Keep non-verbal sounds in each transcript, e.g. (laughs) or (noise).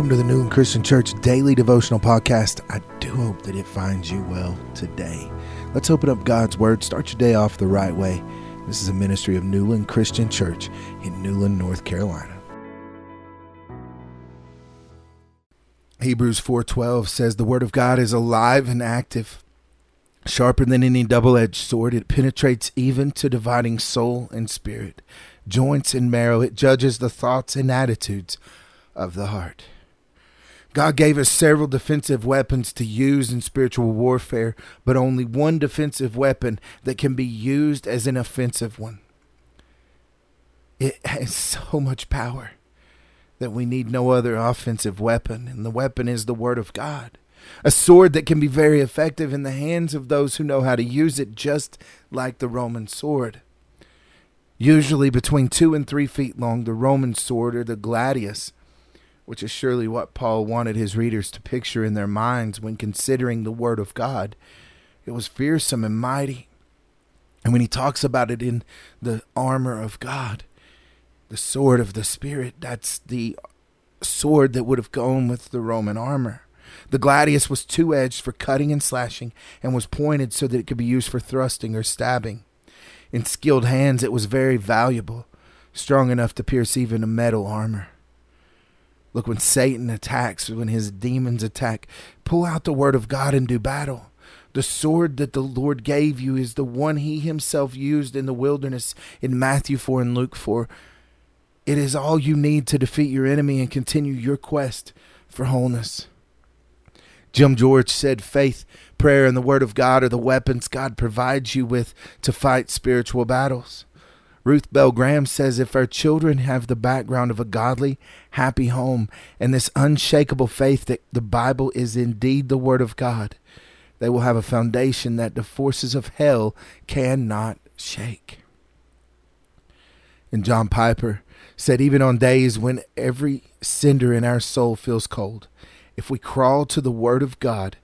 Welcome to the Newland Christian Church Daily Devotional Podcast. I do hope that it finds you well today. Let's open up God's Word. Start your day off the right way. This is a ministry of Newland Christian Church in Newland, North Carolina. Hebrews 4:12 says the word of God is alive and active, sharper than any double-edged sword. It penetrates even to dividing soul and spirit, joints and marrow. It judges the thoughts and attitudes of the heart. God gave us several defensive weapons to use in spiritual warfare, but only one defensive weapon that can be used as an offensive one. It has (laughs) so much power that we need no other offensive weapon, and the weapon is the Word of God. A sword that can be very effective in the hands of those who know how to use it, just like the Roman sword. Usually between two and three feet long, the Roman sword or the gladius which is surely what Paul wanted his readers to picture in their minds when considering the Word of God. It was fearsome and mighty. And when he talks about it in the armor of God, the sword of the Spirit, that's the sword that would have gone with the Roman armor. The gladius was two edged for cutting and slashing and was pointed so that it could be used for thrusting or stabbing. In skilled hands, it was very valuable, strong enough to pierce even a metal armor. Look, when Satan attacks, when his demons attack, pull out the word of God and do battle. The sword that the Lord gave you is the one he himself used in the wilderness in Matthew 4 and Luke 4. It is all you need to defeat your enemy and continue your quest for wholeness. Jim George said faith, prayer, and the Word of God are the weapons God provides you with to fight spiritual battles. Ruth Bell Graham says if our children have the background of a godly, happy home and this unshakable faith that the Bible is indeed the Word of God, they will have a foundation that the forces of hell cannot shake. And John Piper said, even on days when every cinder in our soul feels cold, if we crawl to the Word of God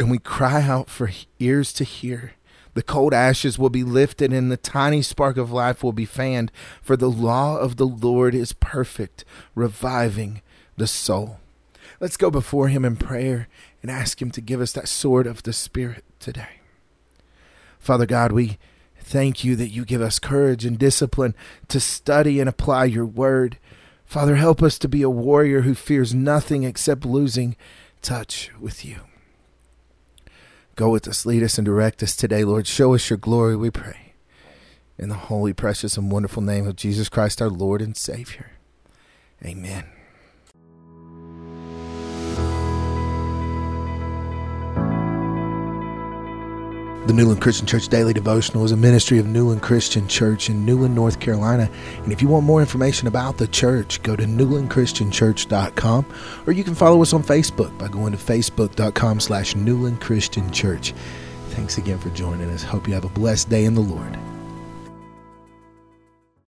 and we cry out for ears to hear, the cold ashes will be lifted and the tiny spark of life will be fanned, for the law of the Lord is perfect, reviving the soul. Let's go before Him in prayer and ask Him to give us that sword of the Spirit today. Father God, we thank you that you give us courage and discipline to study and apply your word. Father, help us to be a warrior who fears nothing except losing touch with you. Go with us, lead us, and direct us today, Lord. Show us your glory, we pray. In the holy, precious, and wonderful name of Jesus Christ, our Lord and Savior. Amen. The Newland Christian Church Daily Devotional is a ministry of Newland Christian Church in Newland, North Carolina. And if you want more information about the church, go to newlandchristianchurch.com or you can follow us on Facebook by going to facebook.com slash Newland Christian Church. Thanks again for joining us. Hope you have a blessed day in the Lord.